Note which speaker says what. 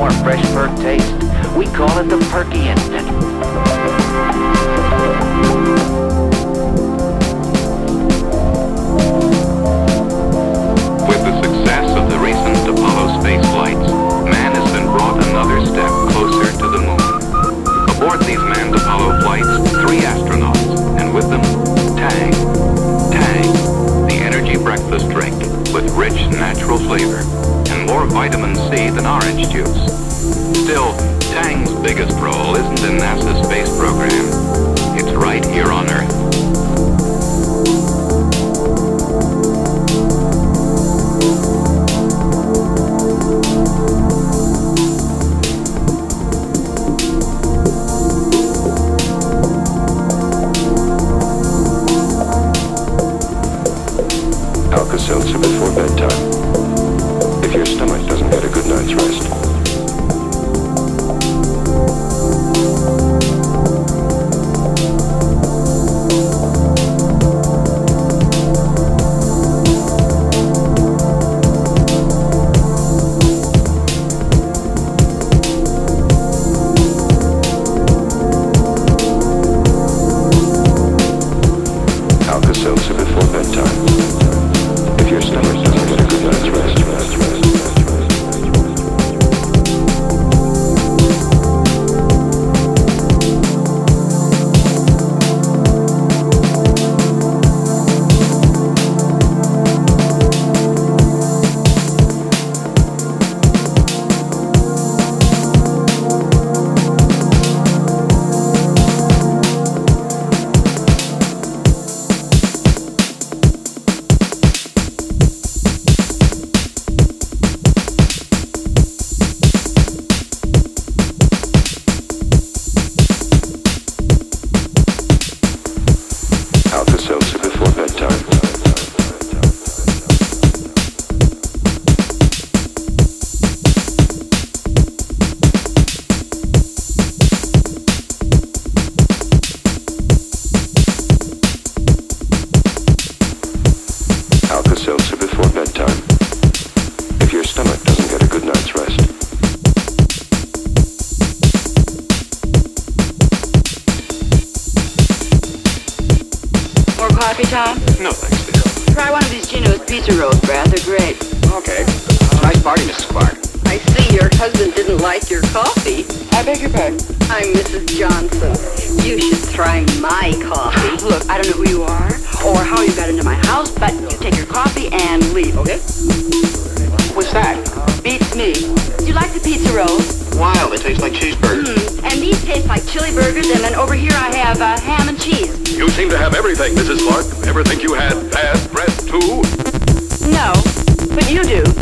Speaker 1: more fresh perk taste. We call it the Perky Instant.
Speaker 2: With the success of the recent Apollo space flights, man has been brought another step closer to the moon. Aboard these manned Apollo flights, three astronauts, and with them, Tang. Tang, the energy breakfast drink with rich natural flavor more vitamin C than orange juice. Still, Tang's biggest role isn't in NASA's space program. It's right here on Earth.
Speaker 3: Alka-Seltzer before bedtime. If your stomach doesn't get a good night's rest.
Speaker 4: Tom?
Speaker 5: No, thanks, Bill.
Speaker 4: Try one of these Jeno's pizza rolls, Brad. They're great.
Speaker 5: Okay. Nice party, Mrs. Clark.
Speaker 4: I see your husband didn't like your coffee. I beg your pardon? I'm Mrs. Johnson. You should try my coffee. Look, I don't know who you are or how you got into my house, but you take your coffee and leave, okay?
Speaker 5: What's that?
Speaker 4: Beats me. Do you like the pizza rolls?
Speaker 5: Wild. They taste like cheeseburgers.
Speaker 4: Hmm. And these taste like chili burgers, and then over here I have uh, ham and cheese.
Speaker 6: You seem to have everything, Mrs. Clark. Everything you had, past, present, too. No, but you do.